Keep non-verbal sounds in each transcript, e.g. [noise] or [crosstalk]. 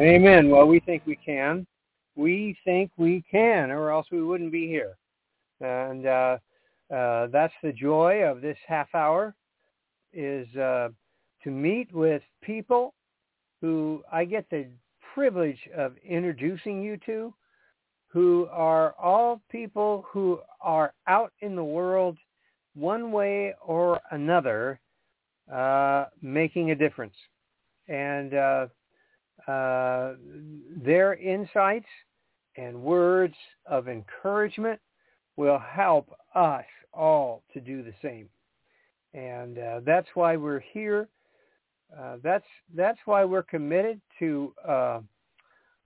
Amen. Well, we think we can. We think we can, or else we wouldn't be here. And uh, uh, that's the joy of this half hour, is uh, to meet with people who I get the privilege of introducing you to, who are all people who are out in the world one way or another uh, making a difference. And uh, their insights and words of encouragement will help us all to do the same. And uh, that's why we're here. Uh, that's that's why we're committed to uh,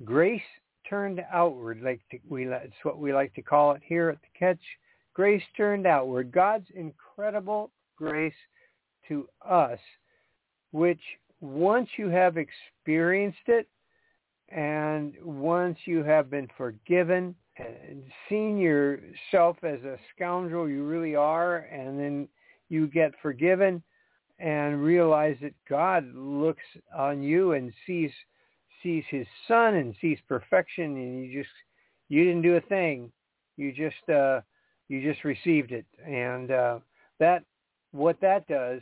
grace turned outward, like to, we it's what we like to call it here at the Catch. Grace turned outward, God's incredible grace to us, which once you have experienced it, and once you have been forgiven and seen yourself as a scoundrel you really are, and then you get forgiven and realize that God looks on you and sees sees his son and sees perfection and you just you didn't do a thing. You just uh you just received it. And uh that what that does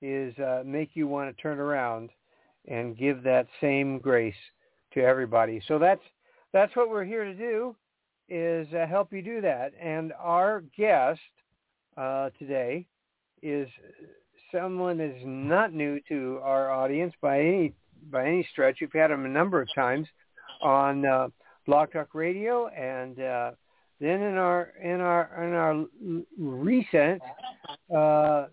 is uh make you want to turn around and give that same grace to everybody. So that's that's what we're here to do is uh, help you do that. And our guest uh, today is someone that is not new to our audience by any by any stretch. We've had him a number of times on uh, Blog Talk Radio, and uh, then in our in our in our recent uh,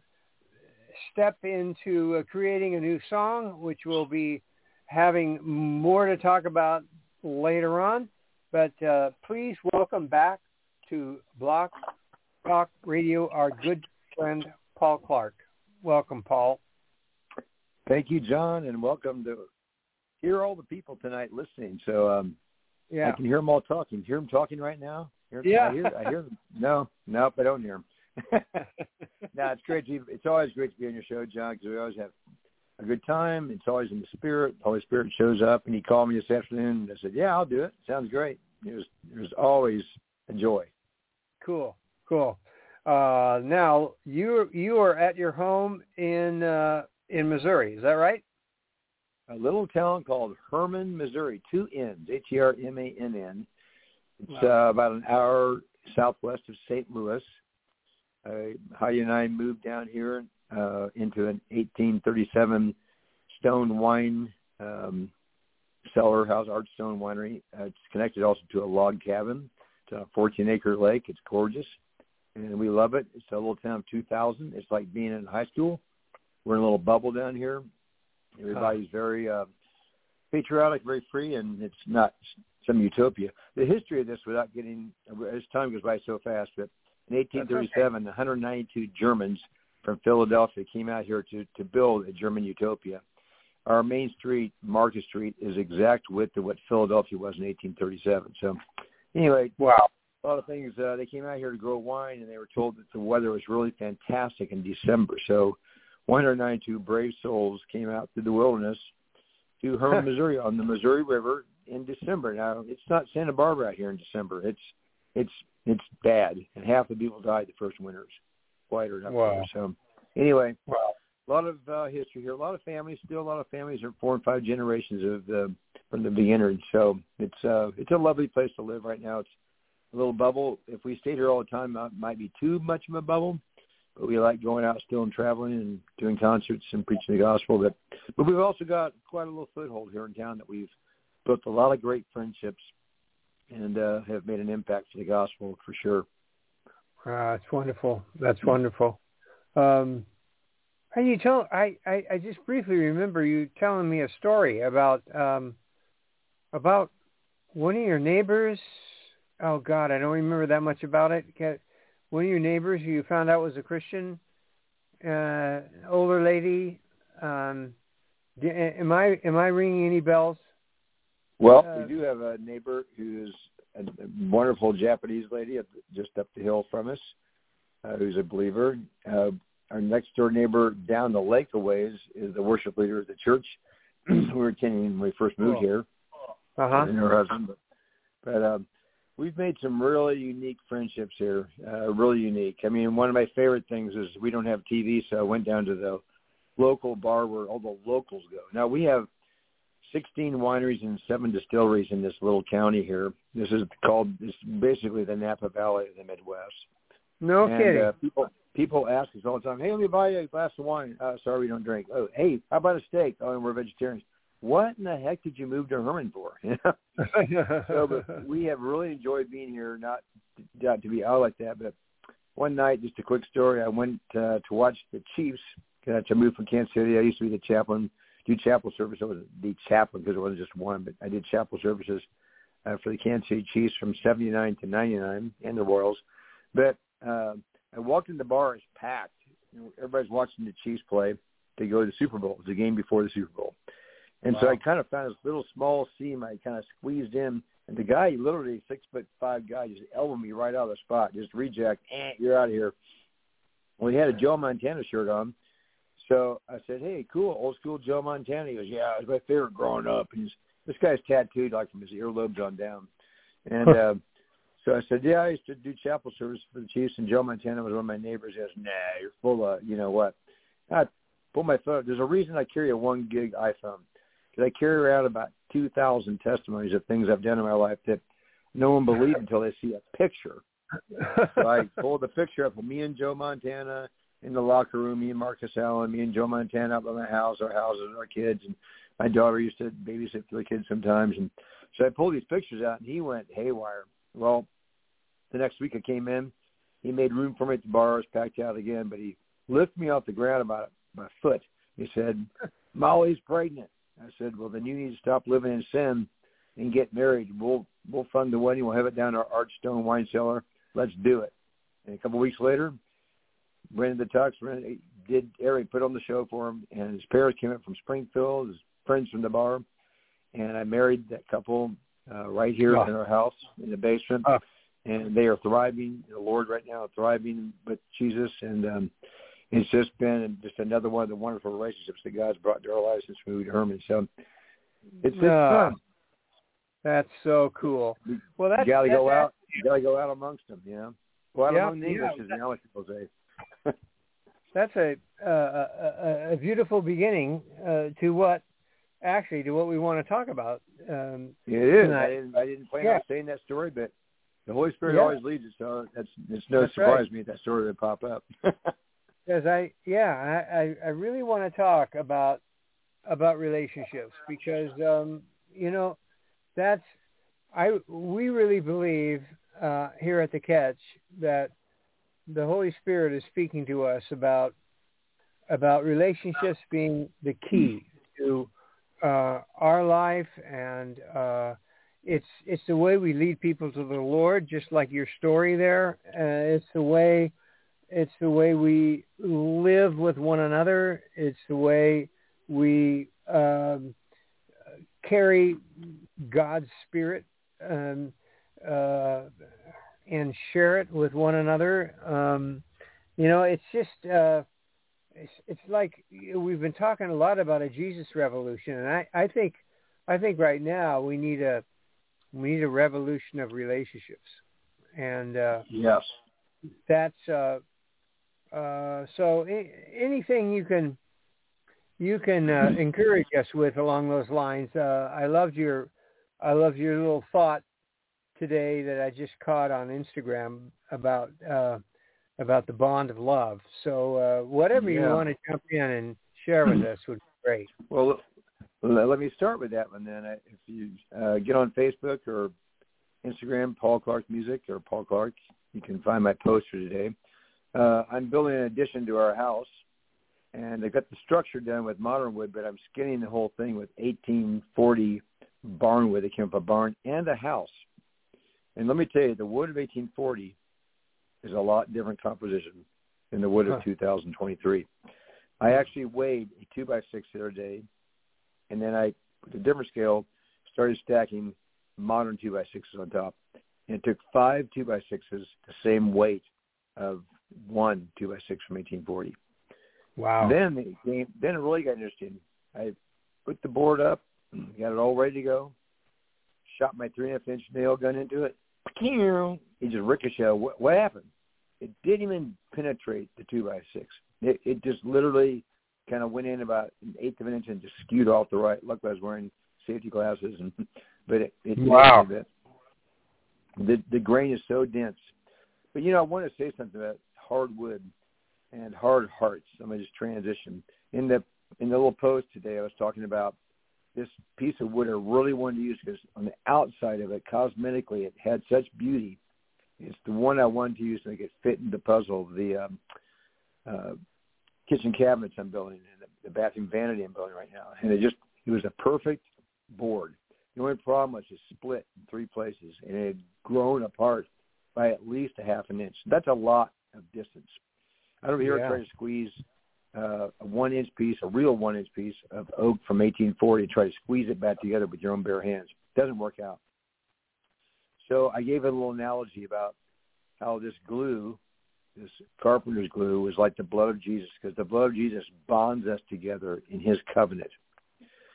step into uh, creating a new song, which we'll be having more to talk about later on. But uh, please welcome back to Blog Talk Radio our good friend Paul Clark. Welcome, Paul. Thank you, John, and welcome to hear all the people tonight listening. So um, Yeah. I can hear them all talking. Hear them talking right now? Hear, Yeah. I hear, I hear them. No, nope, I don't hear them. [laughs] no, it's great. To, it's always great to be on your show, John, because we always have a good time. It's always in the spirit. The Holy Spirit shows up, and he called me this afternoon, and I said, "Yeah, I'll do it. Sounds great." It was it was always a joy. Cool, cool. Uh, now you you are at your home in uh, in Missouri. Is that right? A little town called Hermann, Missouri. Two N's. H E R M A N N. It's uh, about an hour southwest of St. Louis. Uh, Heidi and I moved down here uh, into an 1837 stone wine um, cellar house, Art Stone Winery. Uh, it's connected also to a log cabin. It's a 14-acre lake. It's gorgeous, and we love it. It's a little town of 2,000. It's like being in high school. We're in a little bubble down here. Everybody's very uh, patriotic, very free, and it's not some utopia. The history of this, without getting as time goes by so fast, but in 1837, 192 Germans from Philadelphia came out here to to build a German utopia. Our main street, Market Street, is exact width of what Philadelphia was in 1837. So, anyway, Wow. a lot of things. Uh, they came out here to grow wine, and they were told that the weather was really fantastic in December. So, 192 brave souls came out through the wilderness to [laughs] Hermann, Missouri, on the Missouri River in December. Now, it's not Santa Barbara out here in December. It's it's it's bad, and half the people died the first winters. Quieter up Wow. there. So, anyway, Wow. a lot of uh, history here. A lot of families, still a lot of families are four and five generations of the from the beginner. So it's uh, it's a lovely place to live right now. It's a little bubble. If we stayed here all the time, it might be too much of a bubble. But we like going out still and traveling and doing concerts and preaching the gospel. But but we've also got quite a little foothold here in town that we've built a lot of great friendships and uh, have made an impact for the gospel for sure. Uh, it's wonderful. That's wonderful. Um, you tell I, I, I just briefly remember you telling me a story about um, about one of your neighbors. Oh God, I don't remember that much about it. One of your neighbors who you found out was a Christian, uh, older lady. Um, am I am I ringing any bells? Well, uh, we do have a neighbor who's a wonderful Japanese lady just up the hill from us, uh, who's a believer. Uh, our next door neighbor down the lake a ways is the worship leader of the church [clears throat] we were attending when we first moved here. Uh-huh. And her husband. But, but um, we've made some really unique friendships here, uh, really unique. I mean, one of my favorite things is we don't have TV, so I went down to the local bar where all the locals go. Now, we have 16 wineries and seven distilleries in this little county here. This is called, this basically the Napa Valley of the Midwest. No and, kidding. Uh, people people ask us all the time, "Hey, let me buy you a glass of wine." Uh, sorry, we don't drink. Oh, hey, how about a steak? Oh, and we're vegetarians. What in the heck did you move to Hermann for? [laughs] [laughs] so, but we have really enjoyed being here. Not, not to be out like that, but one night, just a quick story. I went uh, to watch the Chiefs. Uh, to move from Kansas City, I used to be the chaplain, do chapel service. I was the chaplain because it wasn't just one, but I did chapel services uh, for the Kansas City Chiefs from '79 to '99 and the Royals. But uh, I walked in the bar, it's packed. You know, everybody's watching the Chiefs play. They go to the Super Bowl. It's a game before the Super Bowl. And wow. so I kind of found this little small seam. I kind of squeezed in, and the guy, literally six foot five guy, just elbowed me right out of the spot. Just reject, eh, you're out of here. Well, he had a Joe Montana shirt on, so I said, "Hey, cool, old school Joe Montana." He goes, "Yeah, it was my favorite growing up." And he's, this guy's tattooed like from his earlobes on down, and uh, so I said, yeah, I used to do chapel service for the Chiefs, and Joe Montana was one of my neighbors. He goes, nah, you're full of, you know what? I pulled my phone. There's a reason I carry a one gig iPhone because I carry around about 2,000 testimonies of things I've done in my life that no one believes until they see a picture. so I [laughs] pulled the picture up of me and Joe Montana in the locker room, me and Marcus Allen, me and Joe Montana up at my house, our houses, our kids, and my daughter used to babysit for the kids sometimes. And so I pulled these pictures out, and he went haywire. Well, the next week I came in. He made room for me at the bar. I was packed out again, but he lifted me off the ground about my foot. He said, Molly's pregnant. I said, well, then you need to stop living in sin and get married. We'll we'll fund the wedding. We'll have it down our Archstone wine cellar. Let's do it. And a couple of weeks later, rented the tux, rented, did Eric put on the show for him, and his parents came up from Springfield, his friends from the bar, and I married that couple uh, right here in our house in the basement. Oh and they are thriving. The Lord right now thriving with Jesus, and um, it's just been just another one of the wonderful relationships that God's brought to our lives since we moved to Hermann. So it's, it's uh, fun. That's so cool. Well, that's you got to go out. You got to go out amongst them. You know, go out yeah, among the English, yeah, the Amish people say. That's a, uh, a a beautiful beginning uh, to what actually to what we want to talk about. Um, it is. Tonight. I didn't I didn't plan yeah. on saying that story, but the Holy Spirit yeah. always leads us, so that's it's no That's surprise right. me that story would pop up. [laughs] Because I yeah I, I I really want to talk about about relationships because um, you know that's I we really believe uh, here at the Catch that the Holy Spirit is speaking to us about about relationships being the key to uh, our life and uh, it's it's the way we lead people to the Lord, just like your story there. Uh, it's the way it's the way we live with one another. It's the way we um, carry God's spirit um, uh, and share it with one another. Um, you know, it's just uh, it's, it's like we've been talking a lot about a Jesus revolution, and I, I think I think right now we need a we need a revolution of relationships, and uh, yes, that's uh, uh, so. I- anything you can you can uh, encourage us with along those lines. Uh, I loved your I loved your little thought today that I just caught on Instagram about uh, about the bond of love. So uh, whatever you want to jump in and share with us would be great. Well, let me start with that one then. If you uh, get on Facebook or Instagram, Paul Clark Music or Paul Clark. You can find my poster today. Uh, I'm building an addition to our house, and I've got the structure done with modern wood, but I'm skinning the whole thing with 1840 barn wood. It came from a barn and a house. And let me tell you, the wood of 1840 is a lot different composition than the wood of 2023. I actually weighed a two by six the other day, and then I, with a different scale, started stacking modern two by sixes on top. And it took five two by sixes, the same weight of one two by six from 1840. Wow. Then it came, then it really got interesting. I put the board up, got it all ready to go, shot my three and a half inch nail gun into it. It just ricocheted. What, what happened? It didn't even penetrate the two by six. It, it just literally kind of went in about an eighth of an inch and just skewed off the right. Luckily, I was wearing safety glasses, and [laughs] but it, it wow. a bit. The the grain is so dense. But you know, I want to say something about hardwood and hard hearts. I'm gonna just transition in the in the little post today. I was talking about this piece of wood I really wanted to use because on the outside of it, cosmetically, it had such beauty. It's the one I wanted to use to make it fit in the puzzle. The um, uh, kitchen cabinets I'm building and the, the bathroom vanity I'm building right now, and it just it was a perfect board. The only problem was it split in three places and it had grown apart by at least a half an inch. That's a lot of distance. I don't hear Yeah. trying to squeeze uh, a one inch piece, a real one inch piece of oak from 1840 and try to squeeze it back together with your own bare hands. Doesn't work out. So I gave a little analogy about how this glue, this carpenter's glue, was like the blood of Jesus because the blood of Jesus bonds us together in his covenant.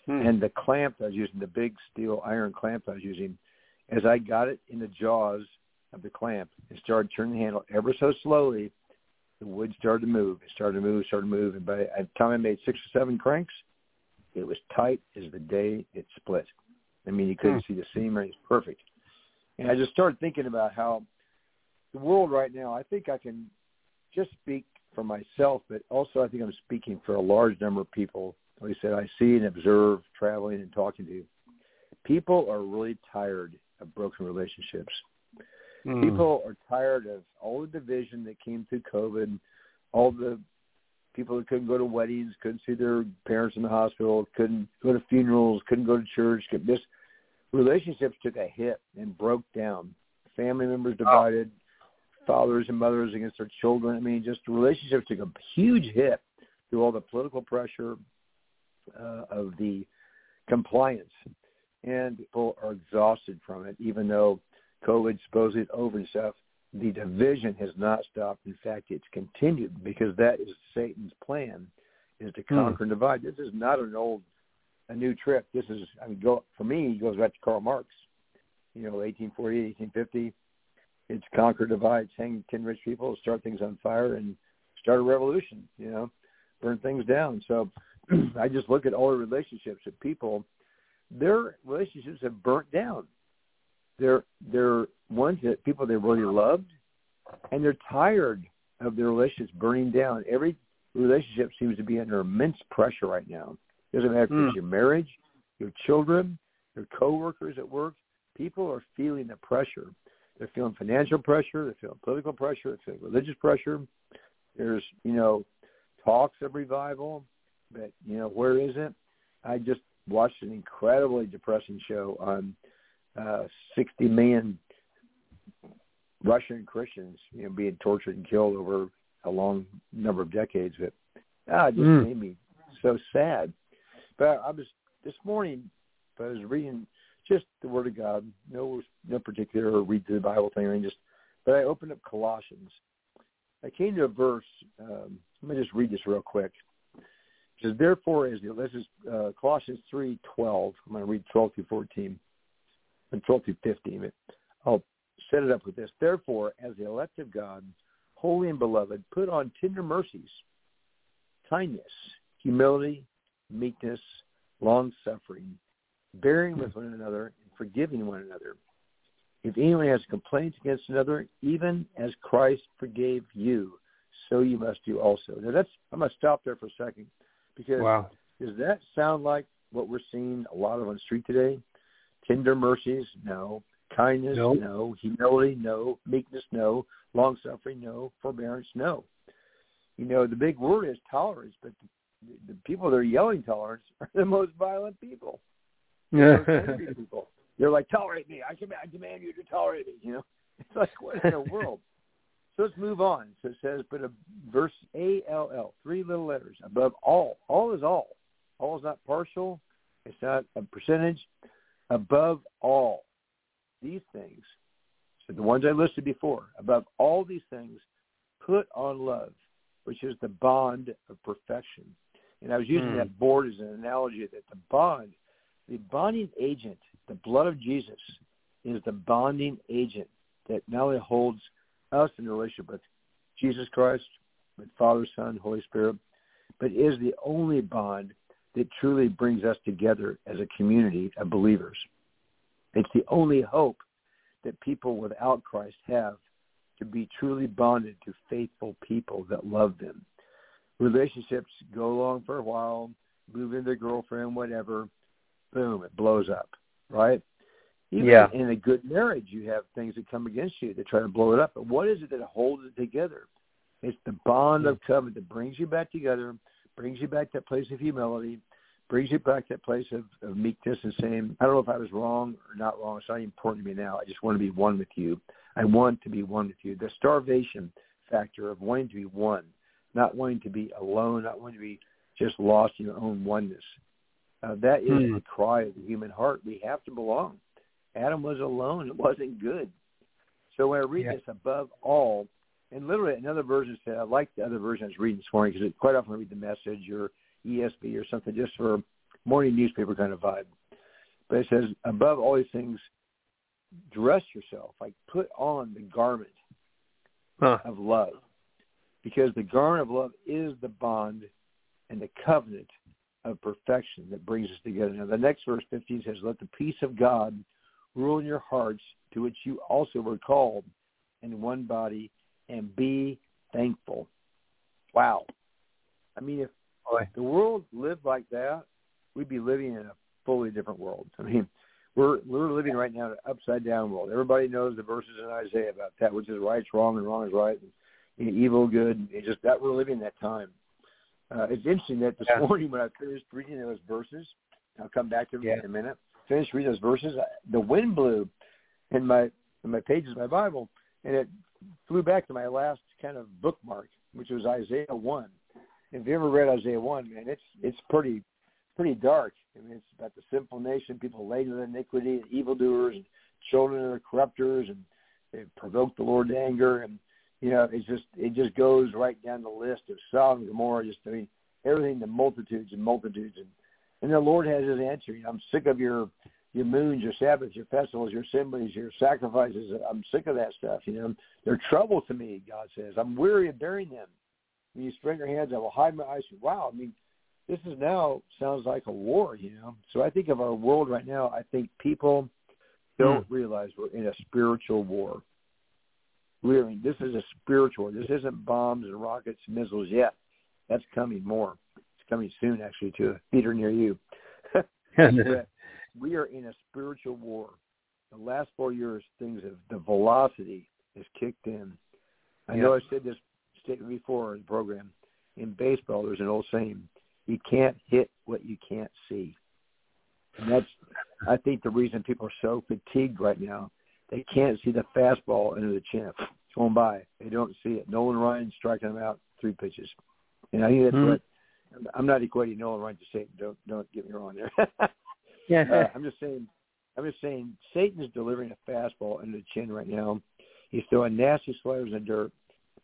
Hmm. And the clamp I was using, the big steel iron clamp I was using, as I got it in the jaws of the clamp and started turning the handle ever so slowly, the wood started to move. It started to move, started to move. And by the time I made six or seven cranks, it was tight as the day it split. I mean, you couldn't hmm. see the seam or it was perfect. And I just started thinking about how the world right now, I think I can just speak for myself, but also I think I'm speaking for a large number of people. Like I said, I see and observe traveling and talking to. People are really tired of broken relationships. Hmm. People are tired of all the division that came through COVID, all the people that couldn't go to weddings, couldn't see their parents in the hospital, couldn't go to funerals, couldn't go to church. Could, this relationships took a hit and broke down. Family members divided, fathers and mothers against their children. I mean, just relationships took a huge hit through all the political pressure uh, of the compliance, and people are exhausted from it. Even though COVID supposedly over and stuff, the division has not stopped. In fact, it's continued because that is Satan's plan, is to Hmm. conquer and divide. This is not an old, a new trick. This is, I mean, go for me, it goes back to Karl Marx. You know, 1848, 1850. It's conquer, divide, hang ten rich people, start things on fire, and start a revolution. You know, burn things down. So [clears throat] I just look at all the relationships of people. Their relationships have burnt down. They're they're ones that people they really loved, and they're tired of their relationships burning down. Every relationship seems to be under immense pressure right now. It Doesn't matter if Hmm. it's your marriage, your children, your coworkers at work. People are feeling the pressure. They're feeling financial pressure. They're feeling political pressure. They're feeling religious pressure. There's you know talks of revival, but you know where is it? I just watched an incredibly depressing show on uh, 60 million Russian Christians, you know, being tortured and killed over a long number of decades. But ah, it just Mm. made me so sad. But I was this morning. I was reading just the Word of God, no no particular read through the Bible thing, or anything, just. But I opened up Colossians. I came to a verse. Um, let me just read this real quick. It says, "Therefore, as the, this is uh, Colossians three twelve. I'm going to read twelve through fourteen twelve through fifteen. But I'll set it up with this. Therefore, as the elect of God, holy and beloved, put on tender mercies, kindness, humility, meekness, long suffering, bearing with one another, and forgiving one another. If anyone has complaints against another, even as Christ forgave you, so you must do also. Now that's I'm gonna stop there for a second because Wow. does that sound like what we're seeing a lot of on the street today? Tender mercies? No. Kindness, No. no. Humility, no. Meekness, no. Long suffering, no. Forbearance, no. You know, the big word is tolerance, but the, the people that are yelling tolerance [laughs] are the most violent people. Those angry people. They're like, tolerate me. I I demand you to tolerate me. You know, [laughs] it's like what in the [laughs] world? So let's move on. So it says, but a verse A L L, three little letters above all. All is all. All is not partial. It's not a percentage. Above all these things, so the ones I listed before, above all these things, put on love, which is the bond of perfection. And I was using Hmm. that board as an analogy that the bond, the bonding agent, the blood of Jesus, is the bonding agent that not only holds us in relationship with Jesus Christ, with Father, Son, Holy Spirit, but is the only bond that truly brings us together as a community of believers. It's the only hope that people without Christ have to be truly bonded to faithful people that love them. Relationships go along for a while, move into girlfriend, whatever, boom, it blows up, right? Even Yeah. in a good marriage, you have things that come against you that try to blow it up. But what is it that holds it together? It's the bond of covenant that brings you back together, brings you back to that place of humility, brings you back to that place of, of meekness and saying, I don't know if I was wrong or not wrong. It's not important to me now. I just want to be one with you. I want to be one with you. The starvation factor of wanting to be one, not wanting to be alone, not wanting to be just lost in your own oneness. Uh, that is Hmm. the cry of the human heart. We have to belong. Adam was alone. It wasn't good. So when I read Yeah. this above all, and literally another version said, uh, I like the other version I was reading this morning because quite often I read the message or ESV or something just for morning newspaper kind of vibe. But it says, above all these things, dress yourself, like put on the garment Huh. of love. Because the garment of love is the bond and the covenant of perfection that brings us together. Now, the next verse 15 says, Let the peace of God rule in your hearts, to which you also were called in one body, and be thankful. Wow. I mean, if Boy. the world lived like that, we'd be living in a fully different world. I mean, we're we're living right now in an upside down world. Everybody knows the verses in Isaiah about that, which is right is wrong and wrong is right, and know, evil good. It's just that we're living that time. Uh, it's interesting that this Yeah. morning when I finished reading those verses, I'll come back to them Yeah. in a minute. Finished reading those verses, I, the wind blew in my in my pages of my Bible, and it flew back to my last kind of bookmark, which was Isaiah one. If you ever read Isaiah one, man, it's it's pretty pretty dark. I mean, it's about the sinful nation, people laden with iniquity, and evildoers, and children of the corruptors, and they provoke the Lord to anger, and you know, it's just it just goes right down the list of Sodom and Gomorrah. Just I mean, everything, the multitudes and multitudes, and and the Lord has His answer. You know, I'm sick of your your moons, your Sabbaths, your festivals, your assemblies, your sacrifices. I'm sick of that stuff. You know, they're trouble to me. God says, I'm weary of bearing them. When you spread your hands, I will hide my eyes. Wow, I mean, this is now sounds like a war. You know, so I think of our world right now. I think people don't hmm. realize we're in a spiritual war. We're in, this is a spiritual. war. This isn't bombs and rockets, and missiles yet. That's coming more. It's coming soon, actually, to a theater near you. [laughs] [laughs] We are in a spiritual war. The last four years, things have the velocity has kicked in. I know I said this statement before in the program. In baseball, there's an old saying: "You can't hit what you can't see." And that's, I think, the reason people are so fatigued right now. They can't see the fastball into the chin. It's going by. They don't see it. Nolan Ryan striking them out three pitches. And I think that's Mhm. what I'm not equating Nolan Ryan to Satan. Don't don't get me wrong there. [laughs] Uh, I'm just saying. I'm just saying. Satan is delivering a fastball into the chin right now. He's throwing nasty sliders in the dirt.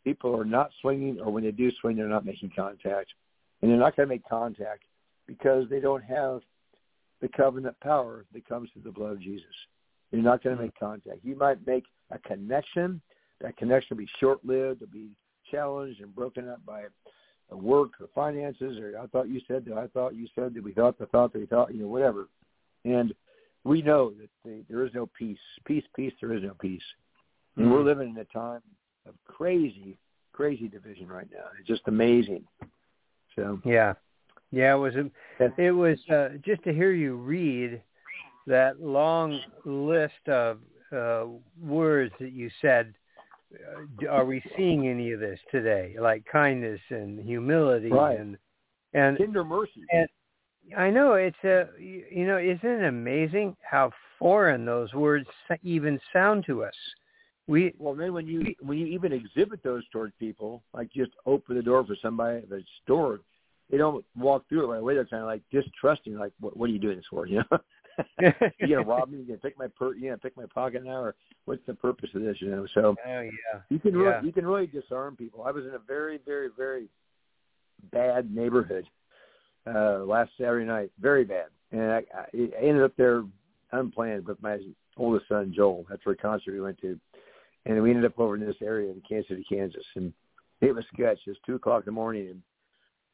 People are not swinging, or when they do swing, they're not making contact, and they're not going to make contact because they don't have the covenant power that comes through the blood of Jesus. You're not going to make contact. You might make a connection. That connection will be short-lived. It'll be challenged and broken up by work or finances, or I thought you said that. I thought you said that. We thought the thought that we thought. You know, whatever. And we know that the, there is no peace. Peace, peace. There is no peace. And we're living in a time of crazy, crazy division right now. It's just amazing. So Yeah, yeah. It was it was uh, just to hear you read that long list of uh, words that you said. Uh, are we seeing any of this today, like kindness and humility right. and and tender mercy? And I know it's a you know isn't it amazing how foreign those words even sound to us? We well then when you when you even exhibit those towards people, like just open the door for somebody at the store, they don't walk through it right away. They're kind of like distrusting, like what what are you doing this for? [laughs] You know, [laughs] you gonna rob me? You gonna pick my per? You gonna pick my pocket now, or what's the purpose of this? You know, so oh yeah, you can yeah. really you can really disarm people. I was in a very very very bad neighborhood uh last Saturday night, very bad, and I, I ended up there unplanned with my oldest son Joel. That's where a concert we went to and we ended up over in this area in Kansas City, Kansas, and it was sketch. It was two o'clock in the morning,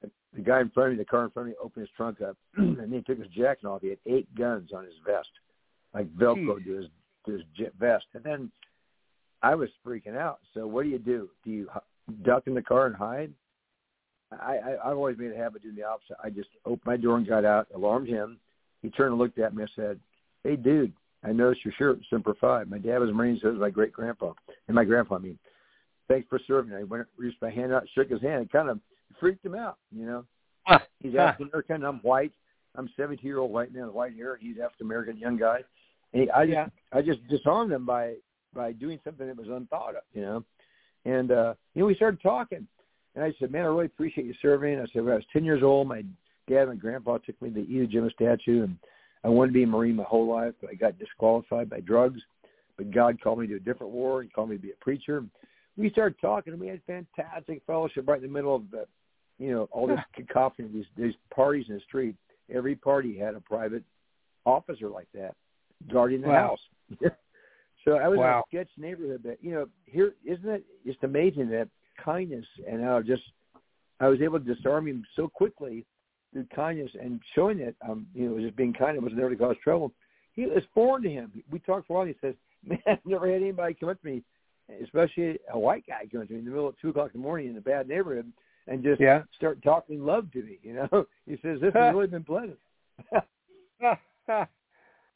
and the guy in front of me, the car in front of me, opened his trunk up, [clears throat] and he took his jacket off. He had eight guns on his vest, like Velcro Jeez. to his to his vest. And then I was freaking out. So what do you do? Do you duck in the car and hide? I, I I've always made a habit of doing the opposite. I just opened my door and got out, alarmed him. He turned and looked at me and said, "Hey, dude, I noticed your shirt, Semper Fi. My dad was a Marine, so was my great grandpa, and my grandpa. I mean, thanks for serving. I went, reached my hand out, shook his hand. It kind of freaked him out, you know. Ah, He's ah. African American. I'm white. I'm 17 year old white man with white hair. He's African American, young guy. And he, I just, Yeah. I just disarmed him by by doing something that was unthought of, you know. And uh, you know, we started talking, and I said, "Man, I really appreciate you serving." I said, "When I was 10 years old, my dad and my grandpa took me to the Iwo Jima statue, and I wanted to be a Marine my whole life, but I got disqualified by drugs. But God called me to a different war. He called me to be a preacher. We started talking, and we had fantastic fellowship right in the middle of the, you know, all this cacophony, these these parties in the street. Every party had a private officer like that guarding the Wow. house. [laughs] so I was Wow. in a sketch neighborhood that, you know, here isn't it just amazing that kindness and how just I was able to disarm him so quickly through kindness and showing that um, you know, just being kind, it wasn't there to cause trouble. He was foreign to him. We talked for a while. And he says, [laughs] "Man, I've never had anybody come up to me, especially a white guy come up to me in the middle of two o'clock in the morning in a bad neighborhood, and just Yeah. start talking love to me." [laughs] You know, he says, "This has [laughs] really been pleasant."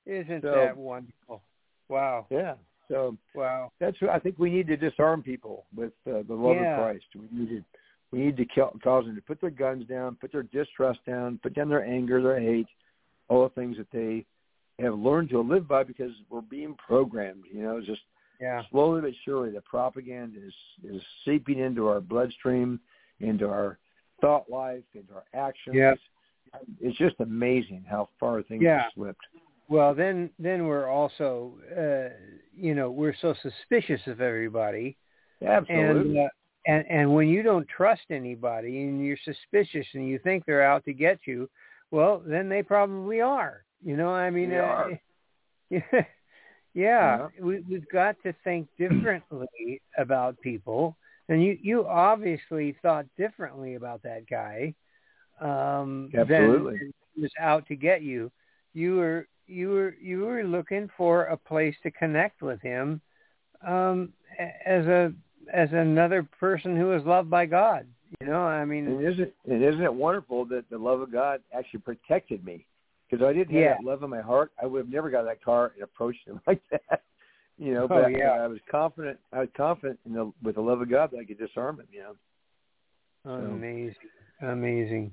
Isn't So- that wonderful? Wow. yeah. So Wow. that's what I think we need to disarm people with uh, the love Yeah. of Christ. We need to we need to kill, cause them to put their guns down, put their distrust down, put down their anger, their hate, all the things that they have learned to live by because we're being programmed. You know, just Yeah. slowly but surely the propaganda is is seeping into our bloodstream, into our thought life, into our actions. Yeah. It's just amazing how far things Yeah. have slipped. Well, then then we're also uh, you know we're so suspicious of everybody, Absolutely. and uh, and and when you don't trust anybody and you're suspicious and you think they're out to get you, well, then they probably are. You know, I mean, uh, [laughs] yeah, Yeah. we, we've got to think differently [clears throat] about people, and you you obviously thought differently about that guy. Um, Absolutely. Than he was out to get you. You were you were you were looking for a place to connect with him um, as a as another person who is loved by God. You know, I mean, And isn't and isn't it wonderful that the love of God actually protected me? Because I didn't have Yeah. that love in my heart, I would have never got that car and approached him [laughs] like that. You know, Oh, but yeah. I was confident. I was confident in the with the love of God that I could disarm him. You know, amazing, amazing.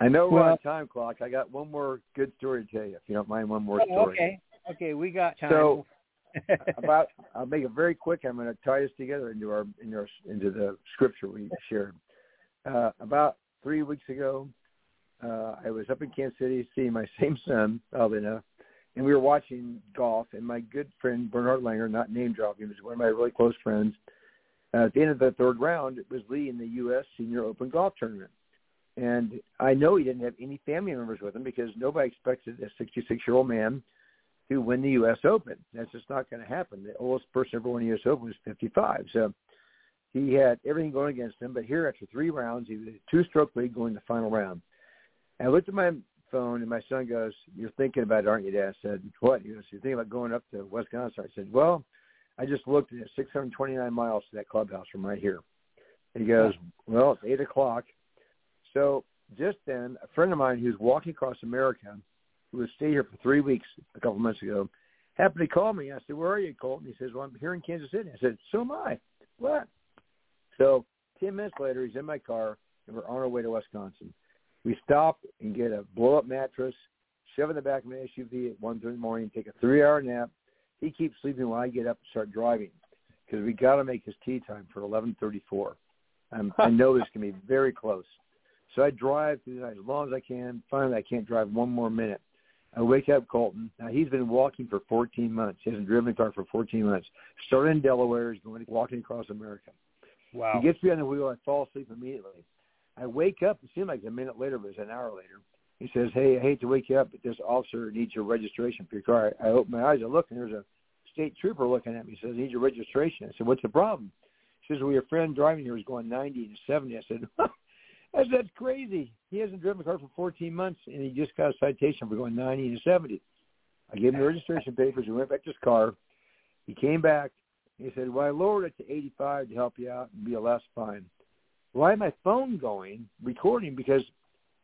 I know we're Well- on time clock. I got one more good story to tell you, if you don't mind. One more Oh, story. okay, okay, we got time. So, [laughs] about I'll make it very quick. I'm going to tie this together into our into our into the scripture we shared. Uh, about three weeks ago, uh, I was up in Kansas City seeing my [laughs] same son, oddly enough, and we were watching golf. And my good friend Bernhard Langer, not name dropping, was one of my really close friends. Uh, at the end of the third round, it was leading the U.S. Senior Open Golf Tournament. And I know he didn't have any family members with him because nobody expected a 66-year-old man to win the U.S. Open. That's just not going to happen. The oldest person ever won the U.S. Open was 55. So he had everything going against him. But here, after three rounds, he was a two-stroke lead going to the final round. And I looked at my phone, and my son goes, "You're thinking about it, aren't you, Dad?" I said, "What?" He goes, "You're thinking about going up to Wisconsin." I said, "Well, I just looked, and it's 629 miles to that clubhouse from right here." He goes, "Well, it's eight o'clock." So just then, a friend of mine who's walking across America, who has stayed here for three weeks a couple months ago, happened to call me. I said, "Where are you, Colton?" He says, "Well, I'm here in Kansas City." I said, "So am I." What? So ten minutes later, he's in my car, and we're on our way to Wisconsin. We stop and get a blow-up mattress, shove in the back of my SUV at one in the morning, take a three-hour nap. He keeps sleeping while I get up and start driving because we got to make his tee time for eleven thirty-four. Um, I know this can be very close. So I drive through the night as long as I can. Finally, I can't drive one more minute. I wake up Colton. Now he's been walking for 14 months. He hasn't driven a car for 14 months. Started in Delaware. He's going walking across America. Wow. He gets me on the wheel. I fall asleep immediately. I wake up. It seemed like a minute later, but it was an hour later. He says, "Hey, I hate to wake you up, but this officer needs your registration for your car." I, I open my eyes. I look, and there's a state trooper looking at me. He says, "I need your registration." I said, "What's the problem?" He says, "Well, your friend driving here was going 90 to 70." I said, [laughs] I said, "That's crazy. He hasn't driven a car for 14 months, and he just got a citation for going 90 to 70." I gave him the registration papers. He went back to his car. He came back. He said, "Well, I lowered it to 85 to help you out and be a less fine." Why my phone going recording? Because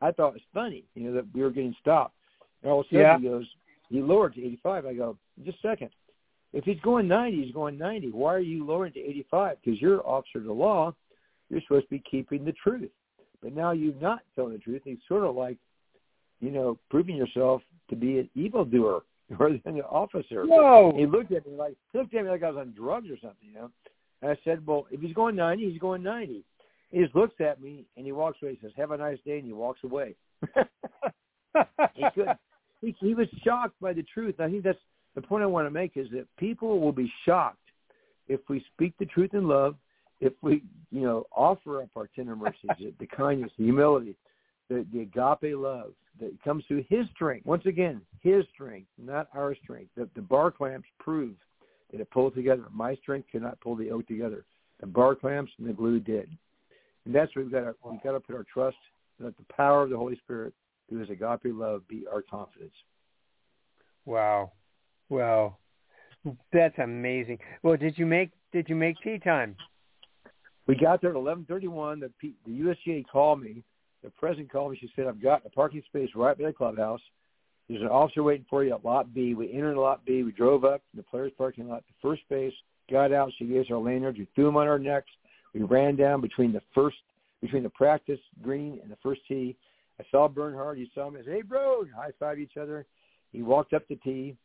I thought it was funny, you know, that we were getting stopped. And all of a sudden Yeah. he goes, he lowered to 85. I go, just a second. If he's going 90, he's going 90. Why are you lowering to 85? Because you're officer of the law. You're supposed to be keeping the truth. But now you're not telling the truth. It's sort of like, you know, proving yourself to be an evildoer [laughs] rather than an officer. Whoa. He looked at me like he looked at me like I was on drugs or something, you know. And I said, Well, if he's going ninety, he's going ninety. He just looks at me and he walks away. He says, "Have a nice day," and he walks away. he could. [laughs] He, he was shocked by the truth. I think that's the point I want to make is that people will be shocked if we speak the truth in love, if we, you know, offer up our tender mercies, the, kindness, the humility, the, the agape love that comes through His strength. Once again, His strength, not our strength. The, the bar clamps prove that it pulled together. My strength cannot pull the oak together. The bar clamps and the glue did. And that's where we've got to, we've got to put our trust and let the power of the Holy Spirit through His agape love be our confidence. Wow. Wow. That's amazing. Well, did you make did you make tee time? We got there at 11:31. The P, the USGA called me. The president called me. She said, "I've got a parking space right by the clubhouse. There's an officer waiting for you at Lot B." We entered Lot B. We drove up to the players' parking lot. The first space got out. She gave us our lanyards. We threw them on our necks. We ran down between the first between the practice green and the first tee. I saw Bernhard. He saw me. I said, "Hey, bro!" High five each other. He walked up the tee.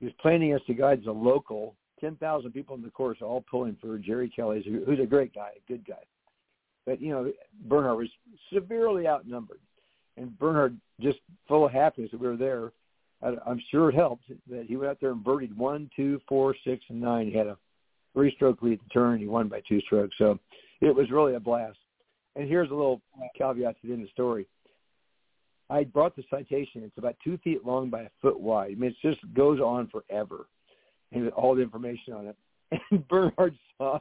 He was planning us to guide a local. 10,000 people in the course all pulling for Jerry Kelly, who's a great guy, a good guy. But, you know, Bernhard was severely outnumbered. And Bernhard, just full of happiness that we were there, I'm sure it helped that he went out there and birdied one, two, four, six, and nine. He had a three-stroke lead the turn. He won by two strokes. So it was really a blast. And here's a little caveat to the end of the story. I brought the citation. It's about two feet long by a foot wide. I mean, it just goes on forever, and all the information on it. [laughs] And Bernhard saw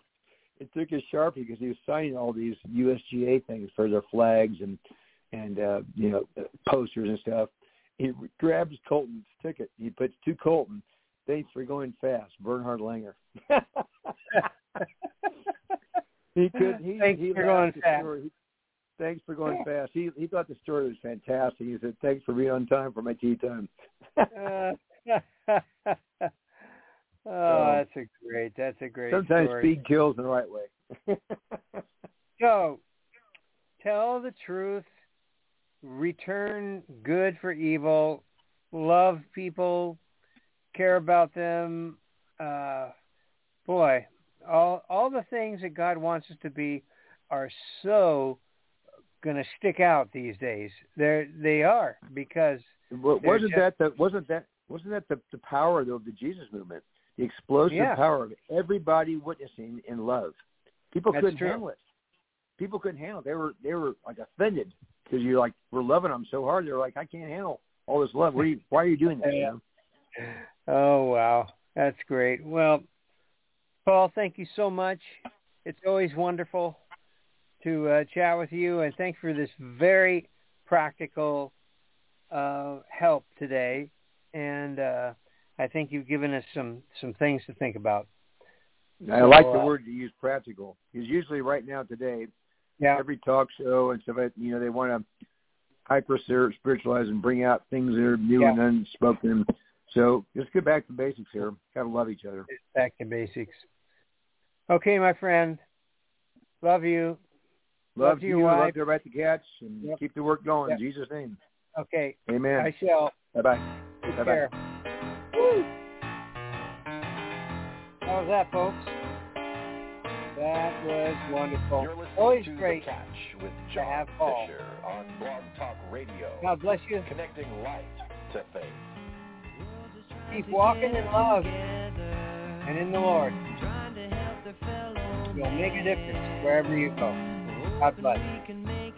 it took his sharpie because he was signing all these USGA things for their flags and and uh, you know posters and stuff. He grabs Colton's ticket. He puts to Colton. Thanks for going fast, Bernhard Langer. [laughs] he could. He, Thanks he for going fast. He- Thanks for going fast. He he thought the story was fantastic. He said, "Thanks for being on time for my tee time." Uh, [laughs] oh, that's a great. That's a great Sometimes story. speed kills in the right way. [laughs] So, tell the truth, return good for evil, love people, care about them. Uh, boy, all all the things that God wants us to be are so going to stick out these days. They they are because wasn't just- that the wasn't that wasn't that the, the power though, of the Jesus movement? The explosive Yeah. power of everybody witnessing in love. People That's couldn't true. handle it. People couldn't handle it. They were they were like offended because you're like we're loving them so hard. They're like I can't handle all this love. Are you, why are you doing this? You know? [laughs] Oh wow, that's great. Well, Paul, thank you so much. It's always wonderful to uh, chat with you, and thanks for this very practical uh, help today. And uh, I think you've given us some some things to think about. I like the uh, word you use, practical. Because usually right now today, Yeah, every talk show and stuff, you know, they want to hyper spiritualize and bring out things that are new Yeah. and unspoken. So just get back to basics here. Gotta love each other. Back to basics. Okay, my friend. Love you. Love, Love to you. wife. Love to everybody the catch, and Yep. keep the work going Yep. in Jesus' name. Okay. Amen. I shall. Bye bye. Take Bye-bye. How was that, folks? That was wonderful. Always great. The Catch with to John have Paul. Fisher on Blog Talk Radio. God bless you. Connecting light to faith. Keep walking in love and in the Lord. You'll make a difference wherever you go. God bless. We can make